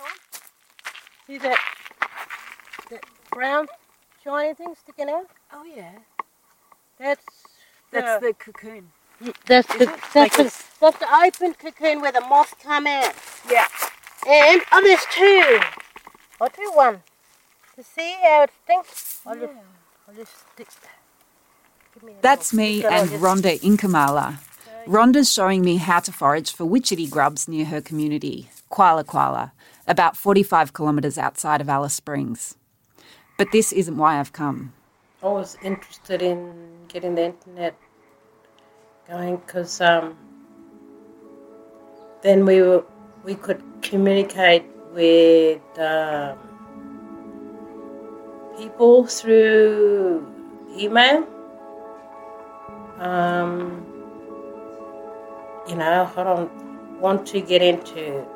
Tom? See that, that brown shiny thing sticking out? Oh yeah. That's That's the, the cocoon. that's the, that's, Like the, this? that's the open cocoon where the moths come out. Yeah. And oh, there's two. Oh, I'll do one to see how it stinks. I'll just, I'll just stick. Give me a That's me and just- Rhonda Inkamala. Rhonda's showing me how to forage for witchetty grubs near her community, Kwale Kwale, about 45 kilometres outside of Alice Springs. But this isn't why I've come. I was interested in getting the internet going because um, then we were we could communicate with um, people through email. Um, you know, I don't want to get into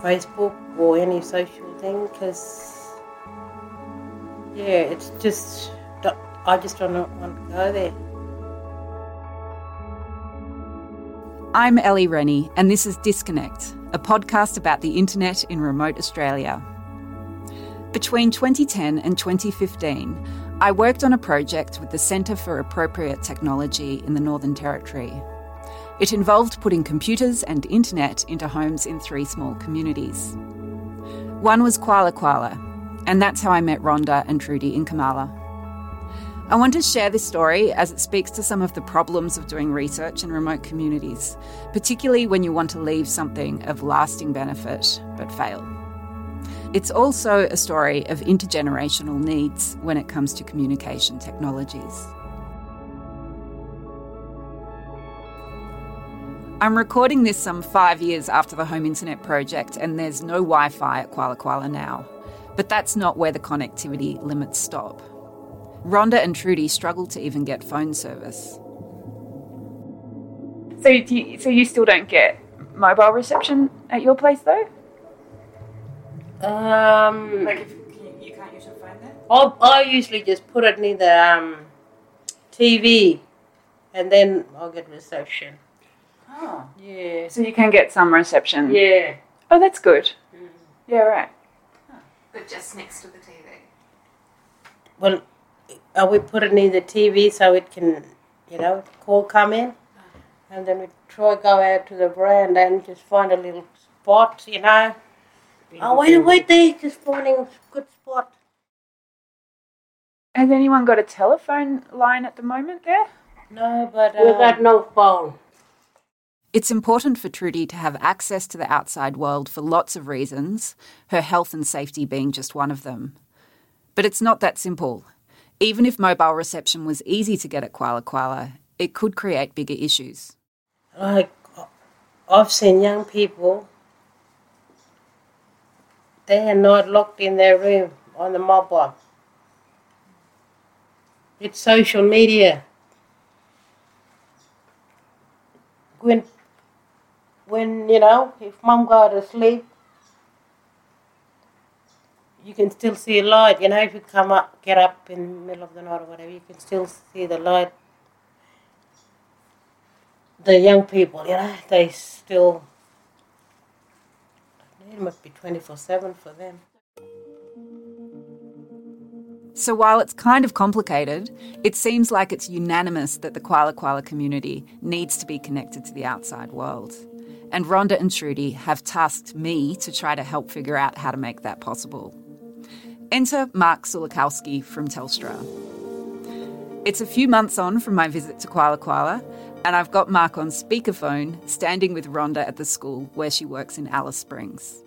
Facebook or any social thing because yeah, it's just I just don't want to go there. I'm Ellie Rennie, and this is Disconnect, a podcast about the internet in remote Australia. Between 2010 and 2015, I worked on a project with the Centre for Appropriate Technology in the Northern Territory. It involved putting computers and internet into homes in three small communities. One was Kwale Kwale, and that's how I met Rhonda and Trudy Inkamala. I want to share this story as it speaks to some of the problems of doing research in remote communities, particularly when you want to leave something of lasting benefit but fail. It's also a story of intergenerational needs when it comes to communication technologies. I'm recording this some five years after the Home Internet project, and there's no Wi Fi at Kwale Kwale now. But that's not where the connectivity limits stop. Rhonda and Trudy struggle to even get phone service. So do you, so you still don't get mobile reception at your place though? Um, if you, you can't use your phone there. I, I usually just put it near the um, TV, and then I'll get reception. Oh. Yeah. So you can get some reception. Yeah. Oh, that's good. Yeah, right. But just next to the TV. Well, uh, we put it near the TV so it can, you know, call come in, and then we try go out to the veranda and just find a little spot, you know. Oh wait, wait there, just finding a good spot. Has anyone got a telephone line at the moment there? No, but uh, we got no phone. It's important for Trudy to have access to the outside world for lots of reasons, her health and safety being just one of them. But it's not that simple. Even if mobile reception was easy to get at Kwale Kwale, it could create bigger issues. Like I've seen young people, they are not locked in their room on the mobile. It's social media. When, when you know, if mom go to sleep, you can still see a light. You know, if you come up, get up in the middle of the night or whatever, you can still see the light the young people, you know, they still it must be twenty four seven for them. So while it's kind of complicated, it seems like it's unanimous that the Kwale Kwale community needs to be connected to the outside world. And Rhonda and Trudy have tasked me to try to help figure out how to make that possible. Enter Mark Sulikowski from Telstra. It's a few months on from my visit to Kwale Kwale, and I've got Mark on speakerphone standing with Rhonda at the school where she works in Alice Springs.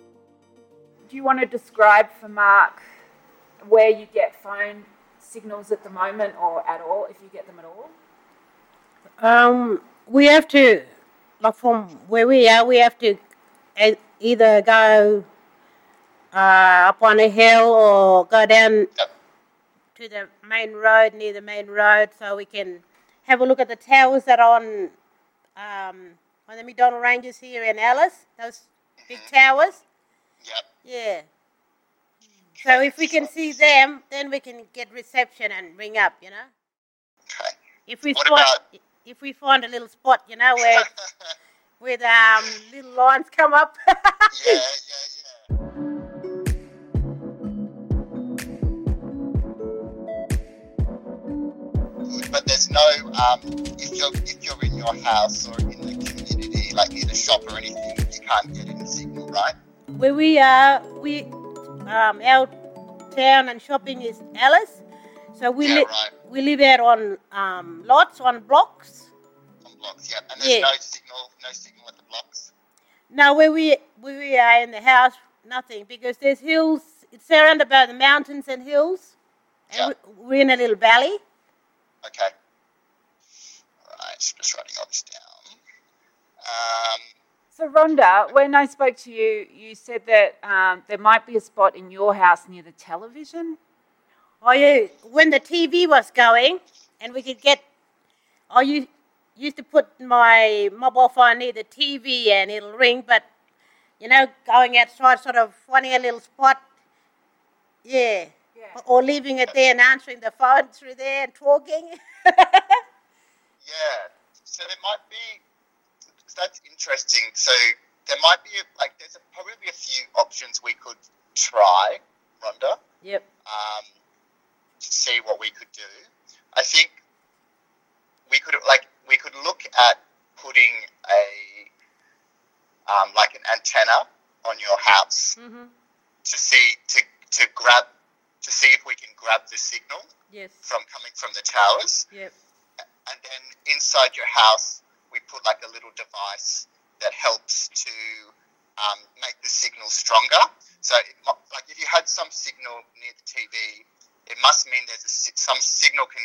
Do you want to describe for Mark where you get phone signals at the moment or at all, if you get them at all? Um, we have to, like from where we are, we have to e- either go uh, up on a hill or go down to the main road near the main road, so we can have a look at the towers that are on um, on the MacDonnell Ranges here in Alice. Those big towers. Yep. Yeah. So if we can see them, then we can get reception and ring up, you know. Okay. If we What find about- if we find a little spot, you know, where where the um, little lines come up. yeah, yeah, yeah. But there's no um, if you're if you're in your house or in the community, like in a shop or anything, you can't get any signal, right? Where we are, we um, our town and shopping is Alice, so we yeah, right we live out on um, lots on blocks. On blocks, yeah. And there's Yeah. no signal, no signal at the blocks. Now where we where we are in the house, nothing because there's hills. It's surrounded by the mountains and hills, and Yeah. we- we're in a little valley. Okay. Right, just writing all this down. Um, So, Rhonda, when I spoke to you, you said that um, there might be a spot in your house near the television. Oh yeah, when the TV was going, and we could get. I used used to put my mobile phone near the TV and it'll ring, but you know, going outside, sort of finding a little spot. Yeah. Yeah. Or leaving it there and answering the phone through there and talking. yeah. So there might be. That's interesting. So there might be a, like there's a, probably a few options we could try, Rhonda. yep. um, to see what we could do. I think we could like we could look at putting a um, like an antenna on your house Mhm. to see to to grab to see if we can grab the signal Yes. from coming from the towers, Yep. and then inside your house we put like a little device that helps to um, make the signal stronger. So, it, like if you had some signal near the TV, it must mean there's a, some signal can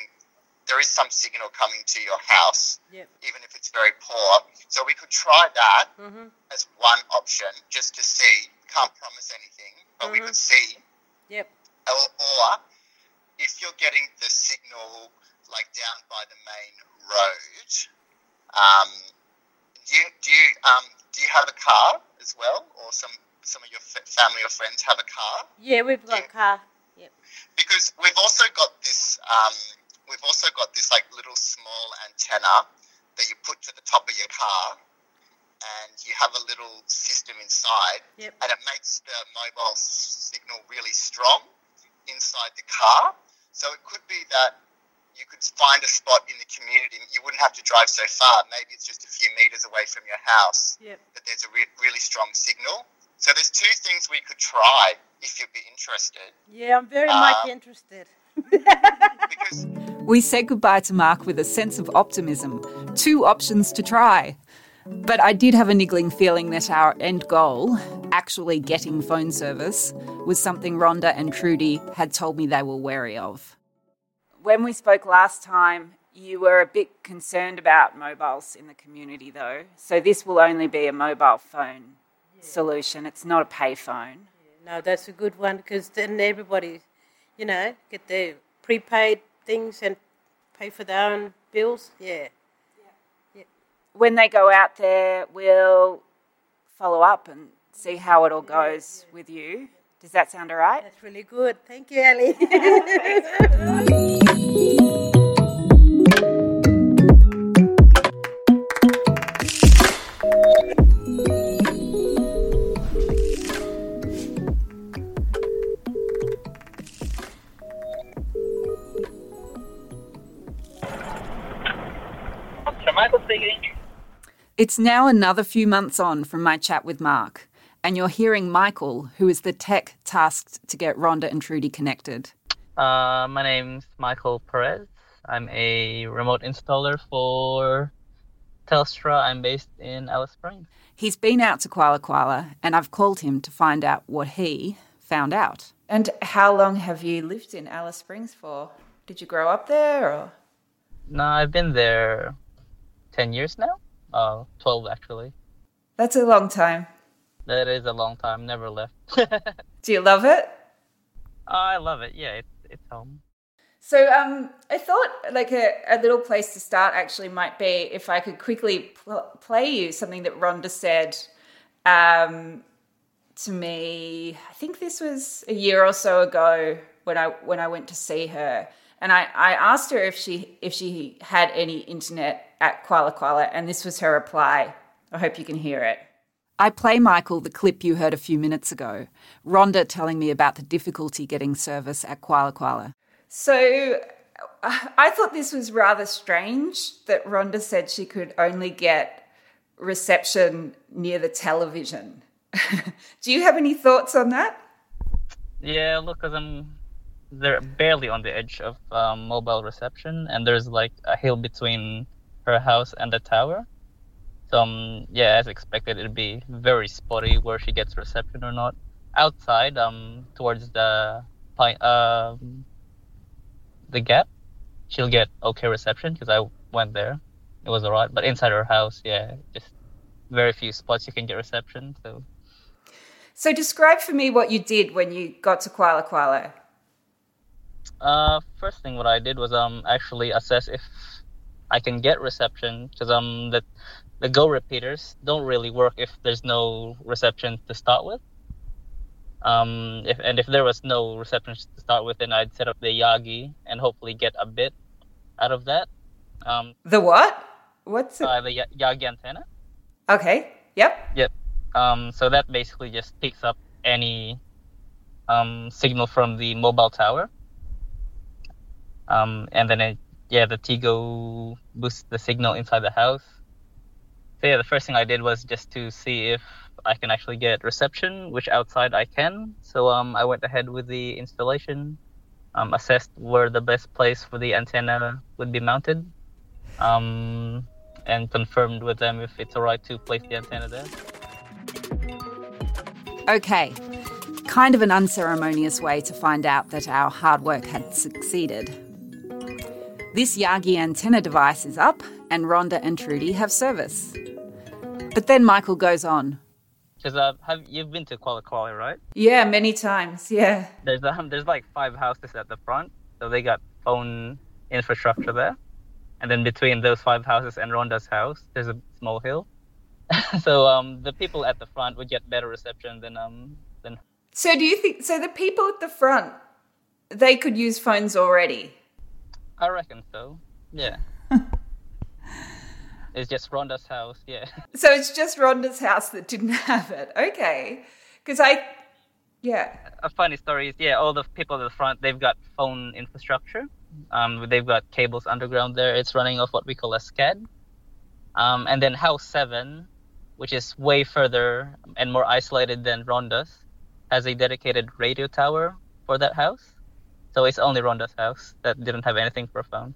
there is some signal coming to your house, Yep. even if it's very poor. So we could try that Mhm. as one option, just to see. Can't promise anything, but we Mhm. could see Yep. or, or if you're getting the signal like down by the main road, um, do you do you um, do you have a car as well, or some some of your fa- family or friends have a car? Yeah, we've got a car. Yep. Because we've also got this um, we've also got this like little small antenna that you put to the top of your car, and you have a little system inside, Yep. and it makes the mobile signal really strong inside the car. So it could be that you could find a spot in the community. You wouldn't have to drive so far. Maybe it's just a few meters away from your house Yep. that there's a re- really strong signal. So there's two things we could try if you'd be interested. Yeah, I'm very much Uh, interested. Because We said goodbye to Mark with a sense of optimism. Two options to try. But I did have a niggling feeling that our end goal, actually getting phone service, was something Rhonda and Trudy had told me they were wary of. When we spoke last time, you were a bit concerned about mobiles in the community, though. So this will only be a mobile phone solution. It's not a payphone. No, that's a good one because then everybody, you know, get their prepaid things and pay for their own bills. Yeah. yeah. When they go out there, we'll follow up and see how it all goes with you. Does that sound all right? That's really good. Thank you, Ellie. It's now another few months on from my chat with Mark, and you're hearing Michael, who is the tech tasked to get Rhonda and Trudy connected. Uh, my name's Michael Perez. I'm a remote installer for Telstra. I'm based in Alice Springs. He's been out to Kwale Kwale, and I've called him to find out what he found out. And how long have you lived in Alice Springs for? Did you grow up there or? No, I've been there 10 years now. Uh, 12 actually. That's a long time. That is a long time. Never left. Do you love it? I love it. Yeah, it's, it's home. So um, I thought like a, a little place to start actually might be if I could quickly pl- play you something that Rhonda said um, to me. I think this was a year or so ago when I when I went to see her, and I, I asked her if she if she had any internet at Kwale Kwale, and this was her reply. I hope you can hear it. I play Michael the clip you heard a few minutes ago. Rhonda telling me about the difficulty getting service at Kwale Kwale. So I thought this was rather strange that Rhonda said she could only get reception near the television. Do you have any thoughts on that? Yeah, look, because I'm they're barely on the edge of um, mobile reception, and there's like a hill between her house and the tower. So um, yeah, as expected, it'd be very spotty where she gets reception or not. Outside, um, towards the pine, um, the gap, she'll get okay reception because I went there. It was alright, but inside her house, yeah, just very few spots you can get reception. So. So describe for me what you did when you got to Kwale Kwale. Uh, first thing what I did was um actually assess if I can get reception because um the the Go repeaters don't really work if there's no reception to start with. Um, if and if there was no reception to start with, then I'd set up the Yagi and hopefully get a bit out of that. Um, the what? What's it? Uh, the y- Yagi antenna. Okay. Yep. Yep. Um, so that basically just picks up any um, signal from the mobile tower um, and then it, yeah, the Tigo boosts the signal inside the house. So yeah, the first thing I did was just to see if I can actually get reception, which outside I can. So um, I went ahead with the installation, um, assessed where the best place for the antenna would be mounted, um, and confirmed with them if it's alright to place the antenna there. Okay, kind of an unceremonious way to find out that our hard work had succeeded. This Yagi antenna device is up, and Rhonda and Trudy have service. But then Michael goes on. Because uh, have you've been to Kwale Kwale, right? Yeah, many times. Yeah. There's um, there's like five houses at the front, so they got phone infrastructure there, and then between those five houses and Rhonda's house, there's a small hill. so um, the people at the front would get better reception than um than. So do you think so? The people at the front, they could use phones already. I reckon so. Yeah. it's just Rhonda's house, yeah. So it's just Rhonda's house that didn't have it. Okay. Because I, yeah. A funny story is, yeah, all the people at the front, they've got phone infrastructure. Um, they've got cables underground there. It's running off what we call a SCAD. Um, and then house seven, which is way further and more isolated than Rhonda's, has a dedicated radio tower for that house. So it's only Rhonda's house that didn't have anything for a phone.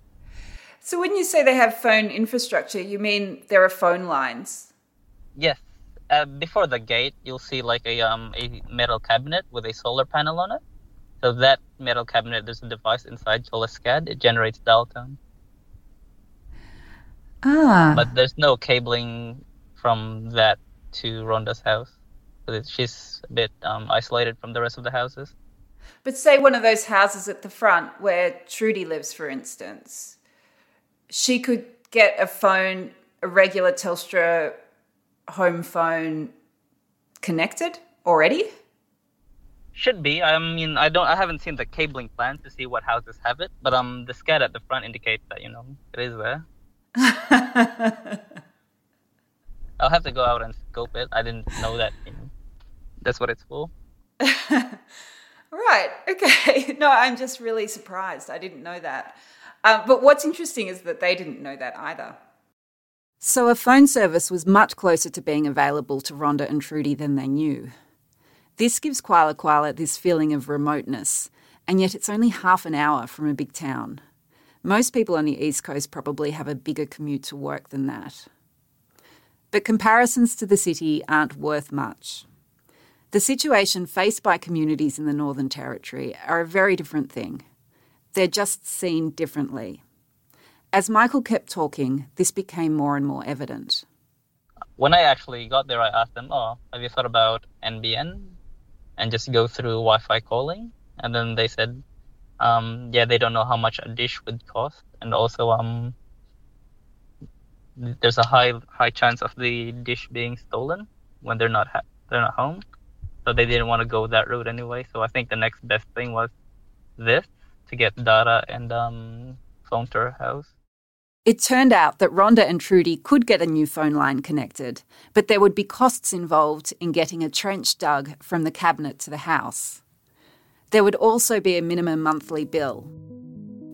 So when you say they have phone infrastructure, you mean there are phone lines? Yes. Uh, before the gate, you'll see like a um a metal cabinet with a solar panel on it. So that metal cabinet, there's a device inside called a SCAD. It generates dial tone. Ah. But there's no cabling from that to Rhonda's house. She's a bit um, isolated from the rest of the houses. But say one of those houses at the front where Trudy lives, for instance, she could get a phone, a regular Telstra home phone connected already? Should be. I mean, I don't. I haven't seen the cabling plan to see what houses have it, but um, the SCAD at the front indicates that you know it is there. I'll have to go out and scope it. I didn't know that. You know, that's what it's for. Right. Okay. No, I'm just really surprised. I didn't know that. Uh, but what's interesting is that they didn't know that either. So a phone service was much closer to being available to Rhonda and Trudy than they knew. This gives Kwale Kwale this feeling of remoteness, and yet it's only half an hour from a big town. Most people on the East Coast probably have a bigger commute to work than that. But comparisons to the city aren't worth much. The situation faced by communities in the Northern Territory are a very different thing. They're just seen differently. As Michael kept talking, this became more and more evident. When I actually got there, I asked them, Oh, have you thought about NBN? And just go through Wi Fi calling? And then they said, um, Yeah, they don't know how much a dish would cost. And also, um, there's a high high chance of the dish being stolen when they're not ha- they're not home so they didn't want to go that route anyway. So I think the next best thing was this to get data and um, phone to her house. It turned out that Rhonda and Trudy could get a new phone line connected, but there would be costs involved in getting a trench dug from the cabinet to the house. There would also be a minimum monthly bill.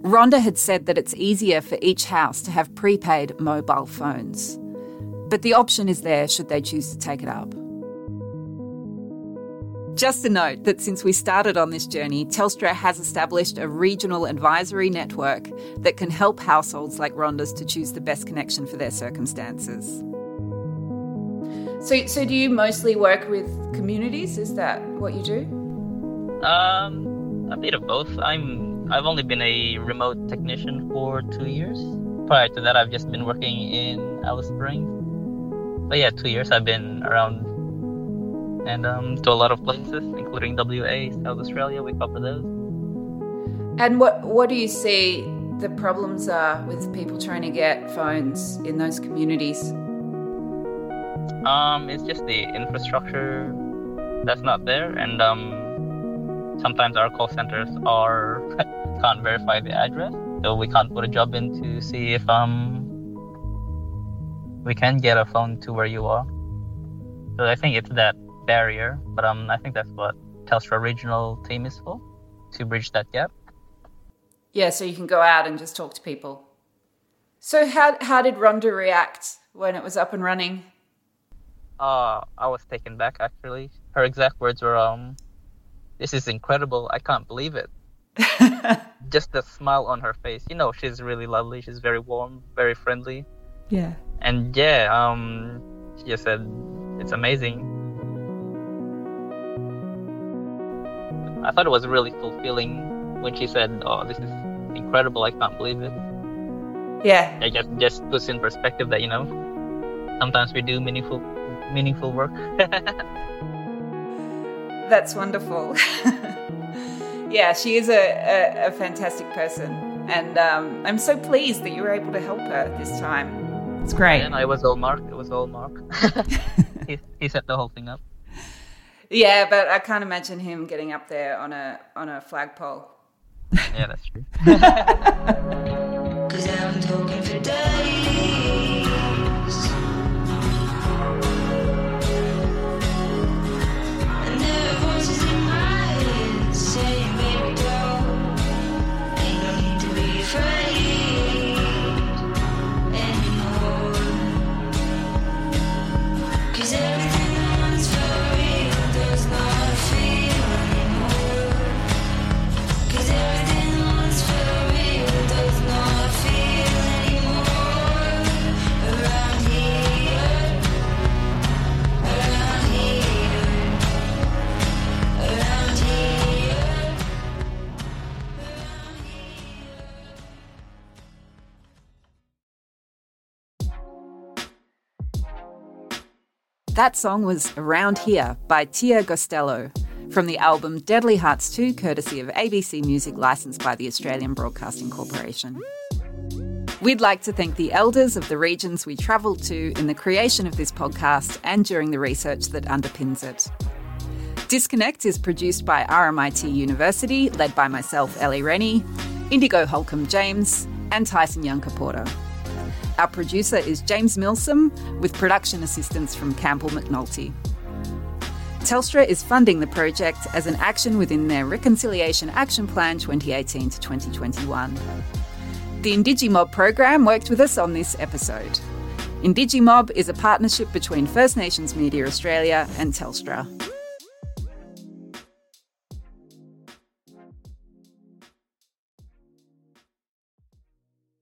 Rhonda had said that it's easier for each house to have prepaid mobile phones. But the option is there should they choose to take it up. Just a note that since we started on this journey, Telstra has established a regional advisory network that can help households like Rhonda's to choose the best connection for their circumstances. So, so do you mostly work with communities? Is that what you do? Um, a bit of both. I'm I've only been a remote technician for two years. Prior to that, I've just been working in Alice Springs. But yeah, two years I've been around and um, to a lot of places, including WA, South Australia. We cover those. And what what do you see the problems are with people trying to get phones in those communities? Um, it's just the infrastructure that's not there, and um, sometimes our call centers are can't verify the address, so we can't put a job in to see if um we can get a phone to where you are. So I think it's that barrier, but um, I think that's what Telstra regional team is for, to bridge that gap. Yeah, so you can go out and just talk to people. So how how did Rhonda react when it was up and running? Uh, I was taken back actually. Her exact words were um, "This is incredible. I can't believe it." just the smile on her face. You know, she's really lovely. She's very warm, very friendly. Yeah. And yeah, um, she just said, "It's amazing." I thought it was really fulfilling when she said, "Oh, this is incredible! I can't believe it." Yeah. I just just puts in perspective that you know sometimes we do meaningful meaningful work. That's wonderful. yeah, she is a, a, a fantastic person, and um, I'm so pleased that you were able to help her this time. It's great. And I was all Mark. It was all Mark. he, he set the whole thing up. Yeah, but I can't imagine him getting up there on a on a flagpole. Yeah, that's true. That song was Around Here by Tia Gostelow from the album Deadly Hearts 2, courtesy of ABC Music, licensed by the Australian Broadcasting Corporation. We'd like to thank the elders of the regions we travelled to in the creation of this podcast and during the research that underpins it. Disconnect is produced by RMIT University, led by myself, Ellie Rennie, Indigo Holcombe James, and Tyson Yunkaporta. Our producer is James Milsom, with production assistance from Campbell McNolty. Telstra is funding the project as an action within their Reconciliation Action Plan 2018 to 2021. The Indigimob program worked with us on this episode. Indigimob is a partnership between First Nations Media Australia and Telstra.